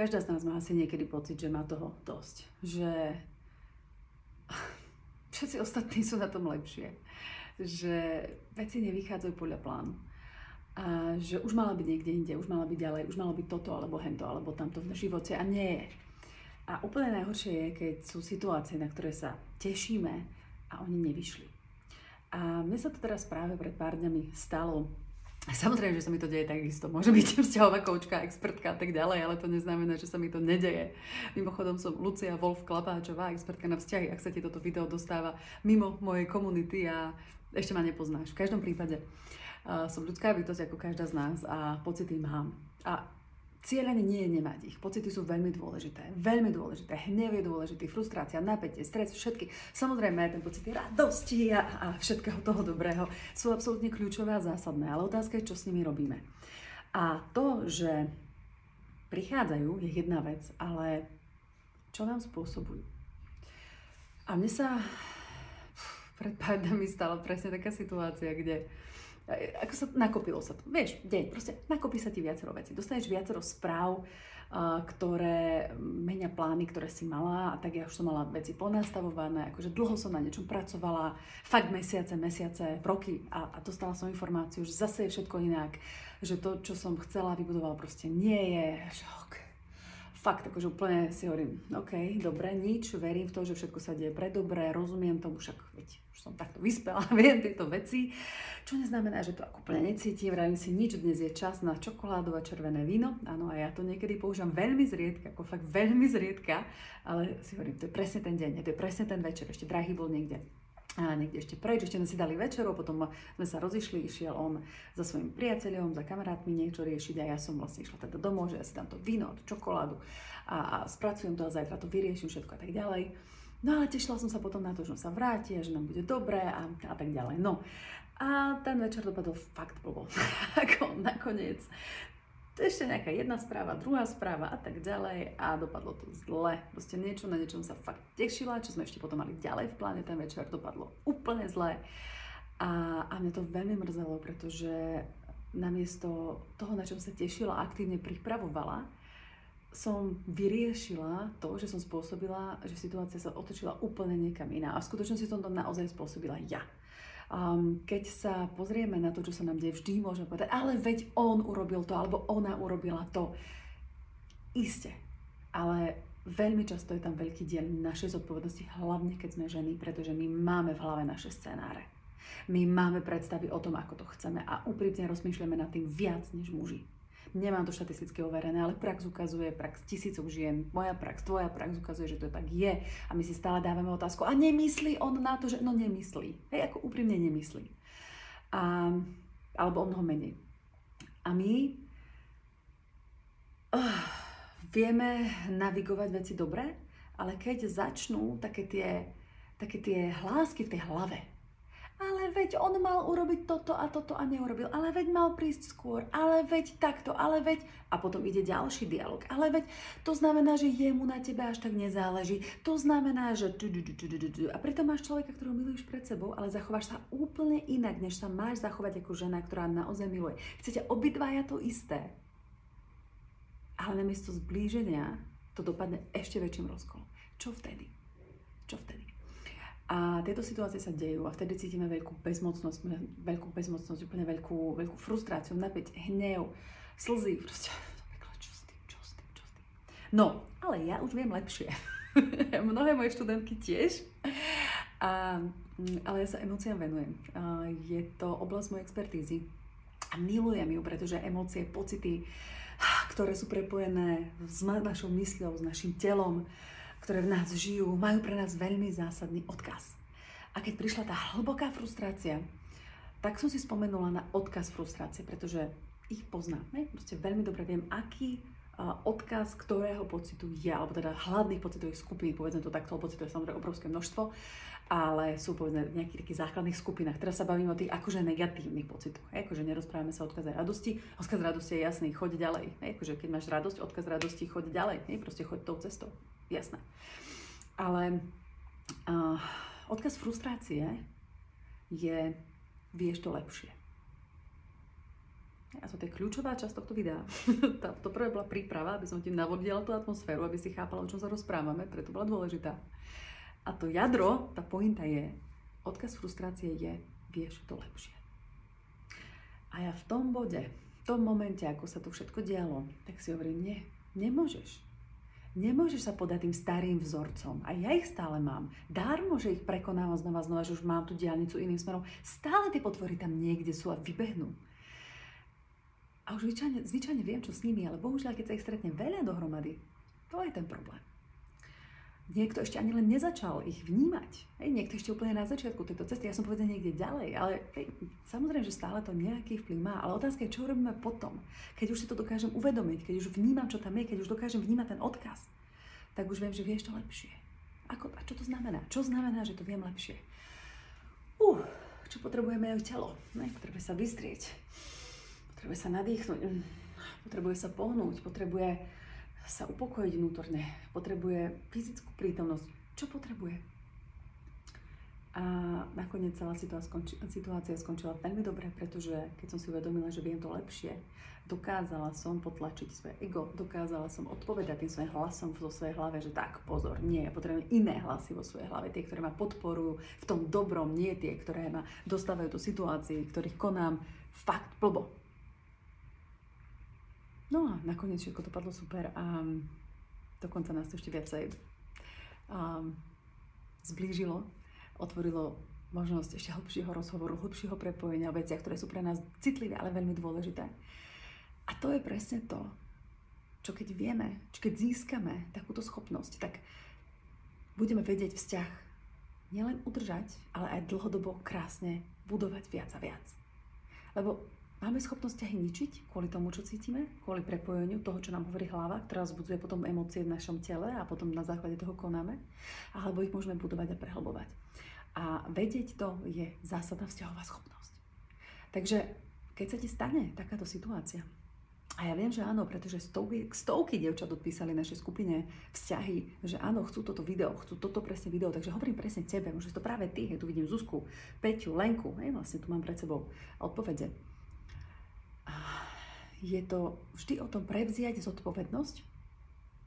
každá z nás má asi niekedy pocit, že má toho dosť. Že všetci ostatní sú na tom lepšie. Že veci nevychádzajú podľa plánu. A že už mala byť niekde inde, už mala byť ďalej, už malo byť toto, alebo hento, alebo tamto v živote a nie je. A úplne najhoršie je, keď sú situácie, na ktoré sa tešíme a oni nevyšli. A mne sa to teraz práve pred pár dňami stalo Samozrejme, že sa mi to deje takisto. Môže byť vzťahová koučka, expertka a tak ďalej, ale to neznamená, že sa mi to nedeje. Mimochodom som Lucia Wolf Klapáčová, expertka na vzťahy, ak sa ti toto video dostáva mimo mojej komunity a ešte ma nepoznáš. V každom prípade uh, som ľudská bytosť ako každá z nás a pocity mám. A Cieľ ani nie je nemať ich. Pocity sú veľmi dôležité. Veľmi dôležité. Hnev je dôležitý, frustrácia, napätie, stres, všetky. Samozrejme, ten pocity radosti a, a všetkého toho dobrého sú absolútne kľúčové a zásadné. Ale otázka je, čo s nimi robíme. A to, že prichádzajú, je jedna vec, ale čo nám spôsobujú. A mne sa pred pár dňami stala presne taká situácia, kde ako sa nakopilo sa to. Vieš, deň, proste nakopí sa ti viacero veci. Dostaneš viacero správ, uh, ktoré menia plány, ktoré si mala a tak ja už som mala veci ponastavované, akože dlho som na niečom pracovala, fakt mesiace, mesiace, roky a, a dostala som informáciu, že zase je všetko inak, že to, čo som chcela, vybudovala proste nie je, že okay. Fakt, akože úplne si hovorím, OK, dobre, nič, verím v to, že všetko sa deje pre dobre, rozumiem tomu, však veď, už som takto vyspela, viem tieto veci. Čo neznamená, že to ako úplne necítim, vravím si, nič, dnes je čas na čokoládu a červené víno. Áno, a ja to niekedy používam veľmi zriedka, ako fakt veľmi zriedka, ale si hovorím, to je presne ten deň, to je presne ten večer, ešte drahý bol niekde a niekde ešte preč, ešte sme si dali večeru, potom sme sa rozišli, išiel on za svojim priateľom, za kamarátmi niečo riešiť a ja som vlastne išla teda domov, že ja si dám to víno, tú čokoládu a, a spracujem to a zajtra to vyrieším všetko a tak ďalej. No ale tešila som sa potom na to, že on sa vráti a že nám bude dobré a, a tak ďalej. No a ten večer dopadol fakt blbo. Ako nakoniec ešte nejaká jedna správa, druhá správa a tak ďalej a dopadlo to zle. Proste niečo, na niečom sa fakt tešila, čo sme ešte potom mali ďalej v pláne, ten večer dopadlo úplne zle. A, a mňa to veľmi mrzelo, pretože namiesto toho, na čom sa tešila aktívne pripravovala, som vyriešila to, že som spôsobila, že situácia sa otočila úplne niekam iná. A v skutočnosti som to naozaj spôsobila ja. Um, keď sa pozrieme na to, čo sa nám deje, vždy môžeme povedať, ale veď on urobil to, alebo ona urobila to. Isté, ale veľmi často je tam veľký diel našej zodpovednosti, hlavne keď sme ženy, pretože my máme v hlave naše scenáre. My máme predstavy o tom, ako to chceme a úprimne rozmýšľame nad tým viac než muži. Nemám to štatisticky overené, ale prax ukazuje, prax tisícov žien, moja prax, tvoja prax ukazuje, že to tak je. A my si stále dávame otázku, a nemyslí on na to, že no nemyslí. Hej, ako úprimne nemyslí. A, alebo o mnoho menej. A my oh, vieme navigovať veci dobre, ale keď začnú také tie, také tie hlásky v tej hlave, ale veď on mal urobiť toto a toto a neurobil, ale veď mal prísť skôr, ale veď takto, ale veď... A potom ide ďalší dialog, ale veď to znamená, že jemu na tebe až tak nezáleží, to znamená, že... A pritom máš človeka, ktorého miluješ pred sebou, ale zachováš sa úplne inak, než sa máš zachovať ako žena, ktorá naozaj miluje. Chcete obidvaja to isté, ale namiesto zblíženia to dopadne ešte väčším rozkolom. Čo vtedy? Čo vtedy? A tieto situácie sa dejú a vtedy cítime veľkú bezmocnosť, veľkú bezmocnosť, úplne veľkú, veľkú frustráciu, napäť, hnev, slzy, proste, čo s tým, čo s tým, čo s tým. No, ale ja už viem lepšie. Mnohé moje študentky tiež. A, ale ja sa emóciám venujem. A je to oblasť mojej expertízy. A milujem ju, pretože emócie, pocity, ktoré sú prepojené s našou mysľou, s našim telom, ktoré v nás žijú, majú pre nás veľmi zásadný odkaz. A keď prišla tá hlboká frustrácia, tak som si spomenula na odkaz frustrácie, pretože ich poznám. Ne? Proste veľmi dobre viem, aký odkaz ktorého pocitu je, alebo teda hladných pocitových skupín, povedzme to takto, pocitov je samozrejme obrovské množstvo, ale sú povedzme v nejakých takých základných skupinách. Teraz sa bavíme o tých akože negatívnych pocitoch. Akože nerozprávame sa o odkaze radosti. Odkaz radosti je jasný, choď ďalej. Akože keď máš radosť, odkaz radosti, choď ďalej. Proste choď tou cestou jasné. Ale uh, odkaz frustrácie je, vieš to lepšie. A to je kľúčová časť tohto videa. to prvé bola príprava, aby som ti navodila tú atmosféru, aby si chápala, o čom sa rozprávame, preto bola dôležitá. A to jadro, tá pointa je, odkaz frustrácie je, vieš to lepšie. A ja v tom bode, v tom momente, ako sa to všetko dialo, tak si hovorím, nie, nemôžeš. Nemôžeš sa podať tým starým vzorcom. A ja ich stále mám. Dármo, že ich prekonávam znova znova, že už mám tú diálnicu iným smerom. Stále tie potvory tam niekde sú a vybehnú. A už zvyčajne, zvyčajne viem, čo s nimi, ale bohužiaľ, keď sa ich stretne veľa dohromady, to je ten problém niekto ešte ani len nezačal ich vnímať. Hej, niekto ešte úplne na začiatku tejto cesty, ja som povedal niekde ďalej, ale hej, samozrejme, že stále to nejaký vplyv má, ale otázka je, čo robíme potom, keď už si to dokážem uvedomiť, keď už vnímam, čo tam je, keď už dokážem vnímať ten odkaz, tak už viem, že vieš to lepšie. Ako, a čo to znamená? Čo znamená, že to viem lepšie? Uh, čo potrebujeme aj telo? Ne? Potrebuje sa vystrieť, potrebuje sa nadýchnuť, potrebuje sa pohnúť, potrebuje sa upokojiť vnútorne, potrebuje fyzickú prítomnosť. Čo potrebuje? A nakoniec celá situácia skončila veľmi dobre, pretože keď som si uvedomila, že viem to lepšie, dokázala som potlačiť svoje ego, dokázala som odpovedať tým svojim hlasom vo svojej hlave, že tak, pozor, nie, potrebujem iné hlasy vo svojej hlave, tie, ktoré ma podporujú v tom dobrom, nie tie, ktoré ma dostávajú do situácií, ktorých konám fakt blbo. No a nakoniec všetko to padlo super a dokonca nás to ešte viacej um, zblížilo, otvorilo možnosť ešte hlbšieho rozhovoru, hlbšieho prepojenia o veciach, ktoré sú pre nás citlivé, ale veľmi dôležité. A to je presne to, čo keď vieme, čo keď získame takúto schopnosť, tak budeme vedieť vzťah nielen udržať, ale aj dlhodobo krásne budovať viac a viac. Lebo Máme schopnosť ťahy ničiť kvôli tomu, čo cítime, kvôli prepojeniu toho, čo nám hovorí hlava, ktorá vzbudzuje potom emócie v našom tele a potom na základe toho konáme, alebo ich môžeme budovať a prehlbovať. A vedieť to je zásadná vzťahová schopnosť. Takže keď sa ti stane takáto situácia, a ja viem, že áno, pretože stovky, stovky dievčat odpísali našej skupine vzťahy, že áno, chcú toto video, chcú toto presne video, takže hovorím presne tebe, možno to práve ty, tu vidím Zuzku, Peťu, Lenku, hej, vlastne tu mám pred sebou odpovede je to vždy o tom prevziať zodpovednosť.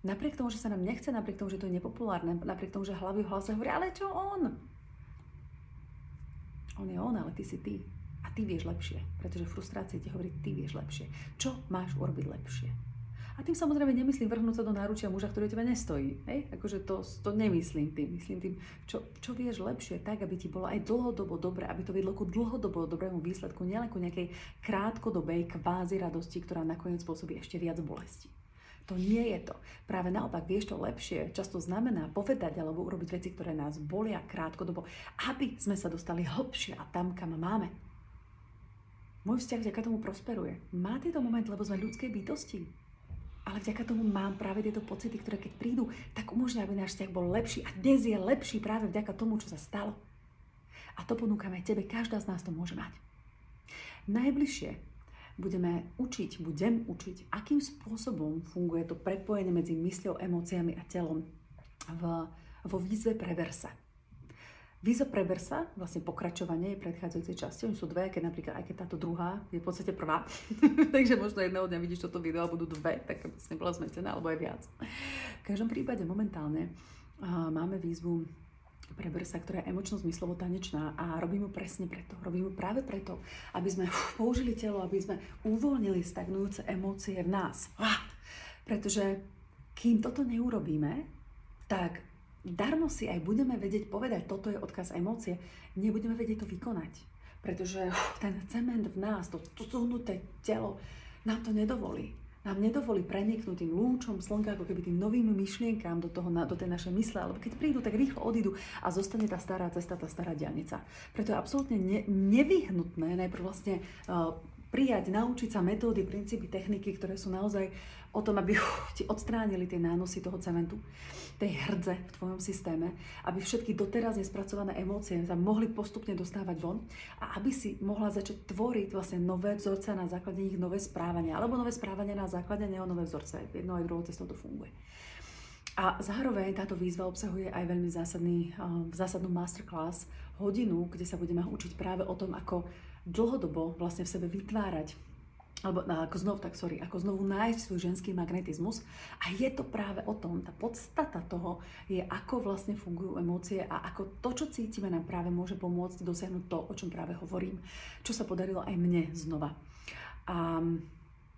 Napriek tomu, že sa nám nechce, napriek tomu, že to je nepopulárne, napriek tomu, že hlavy v hlase hovorí, ale čo on? On je on, ale ty si ty. A ty vieš lepšie, pretože frustrácia ti hovorí, ty vieš lepšie. Čo máš urobiť lepšie? A tým samozrejme nemyslím vrhnúť sa do náručia muža, ktorý teba nestojí. Hej? Akože to, to nemyslím tým. Myslím tým, čo, čo vieš lepšie, tak, aby ti bolo aj dlhodobo dobre, aby to vedlo ku dlhodobo dobrému výsledku, nielen ku nejakej krátkodobej kvázi radosti, ktorá nakoniec spôsobí ešte viac bolesti. To nie je to. Práve naopak, vieš to lepšie, často znamená povedať alebo urobiť veci, ktoré nás bolia krátkodobo, aby sme sa dostali hlbšie a tam, kam máme. Môj vzťah vďaka tomu prosperuje. Má tieto moment, lebo sme ľudské bytosti. Ale vďaka tomu mám práve tieto pocity, ktoré keď prídu, tak umožňujú, aby náš vzťah bol lepší. A dnes je lepší práve vďaka tomu, čo sa stalo. A to ponúkame tebe, každá z nás to môže mať. Najbližšie budeme učiť, budem učiť, akým spôsobom funguje to prepojenie medzi mysľou, emóciami a telom v, vo výzve preversa. Víza preversa, vlastne pokračovanie je predchádzajúcej časti, oni sú dve, keď napríklad aj keď táto druhá je v podstate prvá, takže možno jedného dňa vidíš toto video a budú dve, tak aby si nebola zmetená, alebo aj viac. V každom prípade momentálne uh, máme výzvu preversa, ktorá je emočno-zmyslovo tanečná a robím ju presne preto. Robím ju práve preto, aby sme použili telo, aby sme uvoľnili stagnujúce emócie v nás. Pretože kým toto neurobíme, tak darmo si aj budeme vedieť povedať, toto je odkaz emócie, nebudeme vedieť to vykonať. Pretože ten cement v nás, to, tuhnuté telo, nám to nedovolí. Nám nedovolí preniknúť tým lúčom slnka, ako keby tým novým myšlienkám do, toho, do tej našej mysle, alebo keď prídu, tak rýchlo odídu a zostane tá stará cesta, tá stará dianica. Preto je absolútne ne, nevyhnutné najprv vlastne uh, prijať, naučiť sa metódy, princípy, techniky, ktoré sú naozaj o tom, aby ti odstránili tie nánosy toho cementu, tej hrdze v tvojom systéme, aby všetky doteraz nespracované emócie sa mohli postupne dostávať von a aby si mohla začať tvoriť vlastne nové vzorce na základe nich nové správania, alebo nové správania na základe neho nové vzorce. Jedno aj druhou cestou to funguje. A zároveň táto výzva obsahuje aj veľmi zásadný, uh, zásadnú masterclass, hodinu, kde sa budeme učiť práve o tom, ako dlhodobo vlastne v sebe vytvárať alebo no, ako znovu, tak sorry, ako znovu nájsť svoj ženský magnetizmus. A je to práve o tom, tá podstata toho je, ako vlastne fungujú emócie a ako to, čo cítime, nám práve môže pomôcť dosiahnuť to, o čom práve hovorím. Čo sa podarilo aj mne znova. A,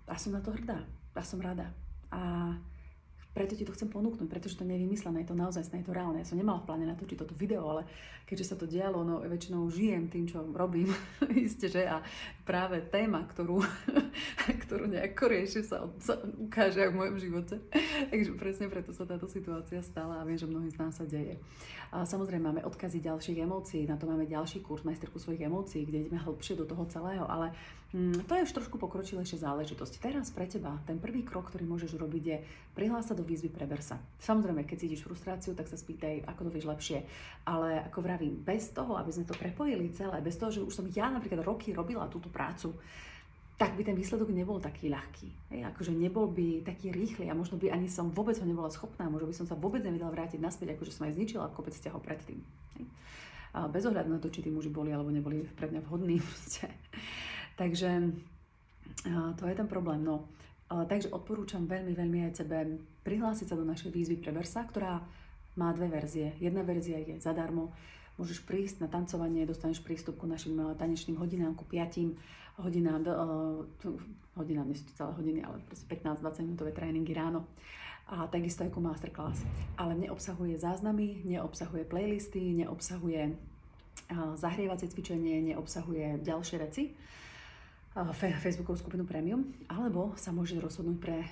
a som na to hrdá. A som rada. A preto ti to chcem ponúknuť, pretože to nie je vymyslené, je to naozaj je to reálne. Ja som nemala v pláne natočiť toto video, ale keďže sa to dialo, no väčšinou žijem tým, čo robím, isté, že a práve téma, ktorú, ktorú nejako riešim, sa, sa ukáže aj v mojom živote. Takže presne preto sa táto situácia stala a viem, že mnohým z nás sa deje. A samozrejme máme odkazy ďalších emócií, na to máme ďalší kurz majsterku svojich emócií, kde ideme hĺbšie do toho celého, ale to je už trošku pokročilejšia záležitosť. Teraz pre teba ten prvý krok, ktorý môžeš urobiť je prihlása do výzvy preber sa. Samozrejme, keď cítiš frustráciu, tak sa spýtaj, ako to vieš lepšie. Ale ako vravím, bez toho, aby sme to prepojili celé, bez toho, že už som ja napríklad roky robila túto prácu, tak by ten výsledok nebol taký ľahký. Hej, akože nebol by taký rýchly a možno by ani som vôbec ho nebola schopná, možno by som sa vôbec nevedela vrátiť naspäť, akože som aj zničila kopec vzťahov predtým. Hej. A bez ohľadu na to, či tí muži boli alebo neboli pre mňa vhodní. Takže to je ten problém. No, takže odporúčam veľmi, veľmi aj tebe prihlásiť sa do našej výzvy pre Versa, ktorá má dve verzie. Jedna verzia je zadarmo, môžeš prísť na tancovanie, dostaneš prístup ku našim eh, tanečným hodinám, ku piatim hodinám, uh, hodinám, nie sú to celé hodiny, ale proste 15-20 minútové tréningy ráno. A takisto aj ku masterclass. Ale neobsahuje záznamy, neobsahuje playlisty, neobsahuje zahrievacie cvičenie, neobsahuje ďalšie veci Facebookovú skupinu Premium, alebo sa môže rozhodnúť pre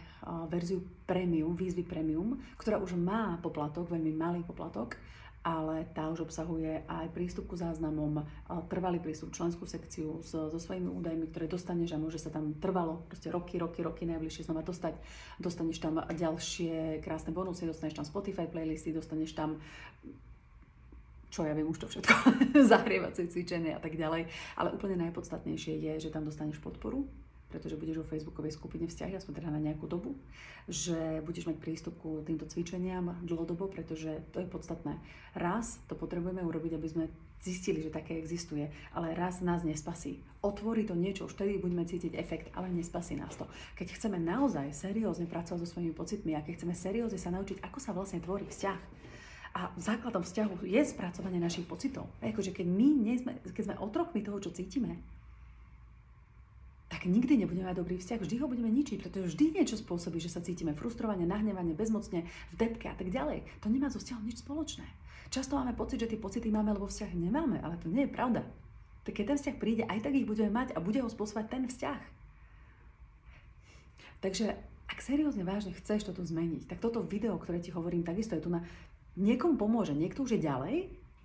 verziu Premium, výzvy Premium, ktorá už má poplatok, veľmi malý poplatok, ale tá už obsahuje aj prístup ku záznamom, trvalý prístup, členskú sekciu so, so svojimi údajmi, ktoré dostaneš a môže sa tam trvalo, proste roky, roky, roky najbližšie znova dostať. Dostaneš tam ďalšie krásne bonusy, dostaneš tam Spotify playlisty, dostaneš tam čo ja viem už to všetko, zahrievacie cvičenie a tak ďalej. Ale úplne najpodstatnejšie je, že tam dostaneš podporu, pretože budeš vo facebookovej skupine vzťahy, aspoň teda na nejakú dobu, že budeš mať prístup ku týmto cvičeniam dlhodobo, pretože to je podstatné. Raz to potrebujeme urobiť, aby sme zistili, že také existuje, ale raz nás nespasí. Otvorí to niečo, už vtedy budeme cítiť efekt, ale nespasí nás to. Keď chceme naozaj seriózne pracovať so svojimi pocitmi a keď chceme seriózne sa naučiť, ako sa vlastne tvorí vzťah, a základom vzťahu je spracovanie našich pocitov. Akože keď my nie sme, keď sme otrokmi toho, čo cítime, tak nikdy nebudeme mať dobrý vzťah, vždy ho budeme ničiť, pretože vždy niečo spôsobí, že sa cítime frustrovane, nahnevane, bezmocne, v depke a tak ďalej. To nemá so vzťahom nič spoločné. Často máme pocit, že tie pocity máme, lebo vzťah nemáme, ale to nie je pravda. Tak keď ten vzťah príde, aj tak ich budeme mať a bude ho spôsobať ten vzťah. Takže ak seriózne vážne chceš toto zmeniť, tak toto video, ktoré ti hovorím, takisto je tu na niekomu pomôže, niekto už je ďalej,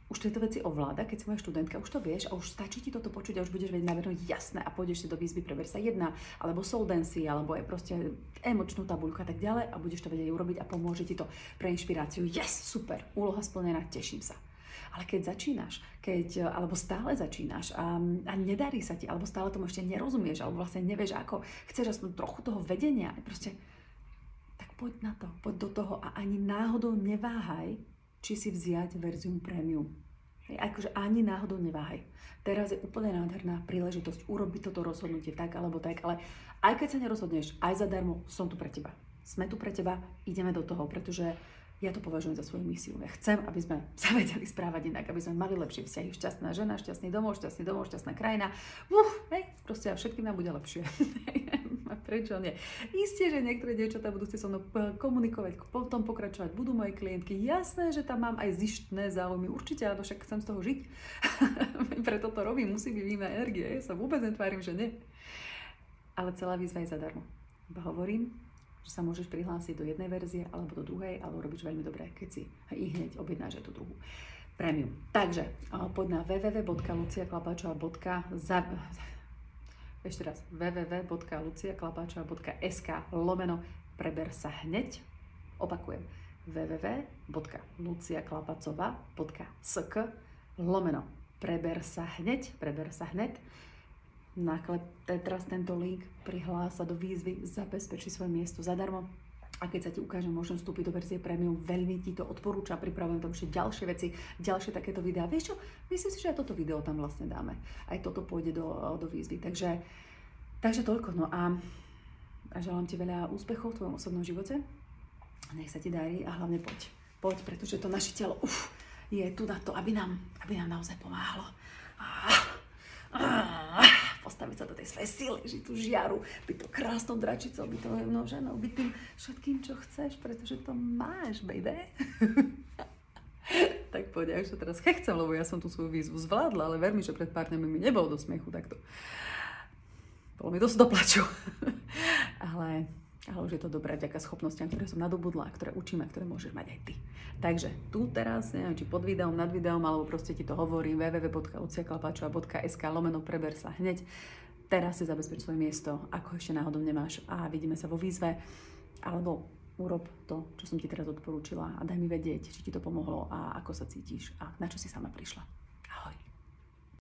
už tieto veci ovláda, keď si moja študentka, už to vieš a už stačí ti toto počuť a už budeš vedieť navrhnúť jasné a pôjdeš si do výzvy pre Versa 1 alebo Soldency alebo aj proste emočnú tabuľku a tak ďalej a budeš to vedieť urobiť a pomôže ti to pre inšpiráciu. Yes, super, úloha splnená, teším sa. Ale keď začínaš, keď, alebo stále začínaš a, a nedarí sa ti, alebo stále tomu ešte nerozumieš, alebo vlastne nevieš ako, chceš aspoň trochu toho vedenia, proste poď na to, poď do toho a ani náhodou neváhaj, či si vziať verziu premium. Hej, akože ani náhodou neváhaj. Teraz je úplne nádherná príležitosť urobiť toto rozhodnutie tak alebo tak, ale aj keď sa nerozhodneš, aj zadarmo, som tu pre teba. Sme tu pre teba, ideme do toho, pretože ja to považujem za svoju misiu. Ja chcem, aby sme sa vedeli správať inak, aby sme mali lepšie vzťahy. Šťastná žena, šťastný domov, šťastný domov, šťastná krajina. Uf, hej, proste všetkým nám bude lepšie. A prečo nie? Isté, že niektoré dievčatá budú chcieť so mnou komunikovať, potom pokračovať, budú moje klientky. Jasné, že tam mám aj zištné záujmy. Určite, áno, však chcem z toho žiť. Preto to robím, musí byť výjima energie. Ja sa vôbec netvárim, že nie. Ale celá výzva je zadarmo. Iba hovorím, že sa môžeš prihlásiť do jednej verzie alebo do druhej, ale robíš veľmi dobre, keď si i hneď objednáš aj tú druhú premium. Takže poď na www.luciaklapačová.za ešte raz www.luciaklapáčová.sk lomeno preber sa hneď. Opakujem www.luciaklapacova.sk lomeno preber sa hneď, preber sa hneď naklepte teraz tento link, prihlás sa do výzvy, zabezpečí svoje miesto zadarmo. A keď sa ti ukáže možnosť vstúpiť do verzie premium, veľmi ti to odporúčam, pripravujem tam ešte ďalšie veci, ďalšie takéto videá. Vieš čo, myslím si, že aj toto video tam vlastne dáme. Aj toto pôjde do, do výzvy. Takže Takže toľko. No a, a želám ti veľa úspechov v tvojom osobnom živote. Nech sa ti darí a hlavne poď. Poď, pretože to naše telo uf, je tu na to, aby nám, aby nám naozaj pomáhalo. Ah, ah, postaviť sa do tej svojej sily, žiť tú žiaru, byť to krásnou dračicou, byť to jemnou ženou, byť tým všetkým, čo chceš, pretože to máš, baby. tak poď, ja už to teraz chechcem, lebo ja som tú svoju výzvu zvládla, ale ver mi, že pred pár dňami mi nebolo do smiechu takto bolo mi dosť doplaču. ale, ale už je to dobré vďaka schopnostiam, ktoré som nadobudla, ktoré učím a ktoré môžeš mať aj ty. Takže tu teraz, neviem, či pod videom, nad videom, alebo proste ti to hovorím www.luciaklapačova.sk lomeno preber sa hneď. Teraz si zabezpeč svoje miesto, ako ešte náhodou nemáš a vidíme sa vo výzve, alebo urob to, čo som ti teraz odporúčila a daj mi vedieť, či ti to pomohlo a ako sa cítiš a na čo si sama prišla.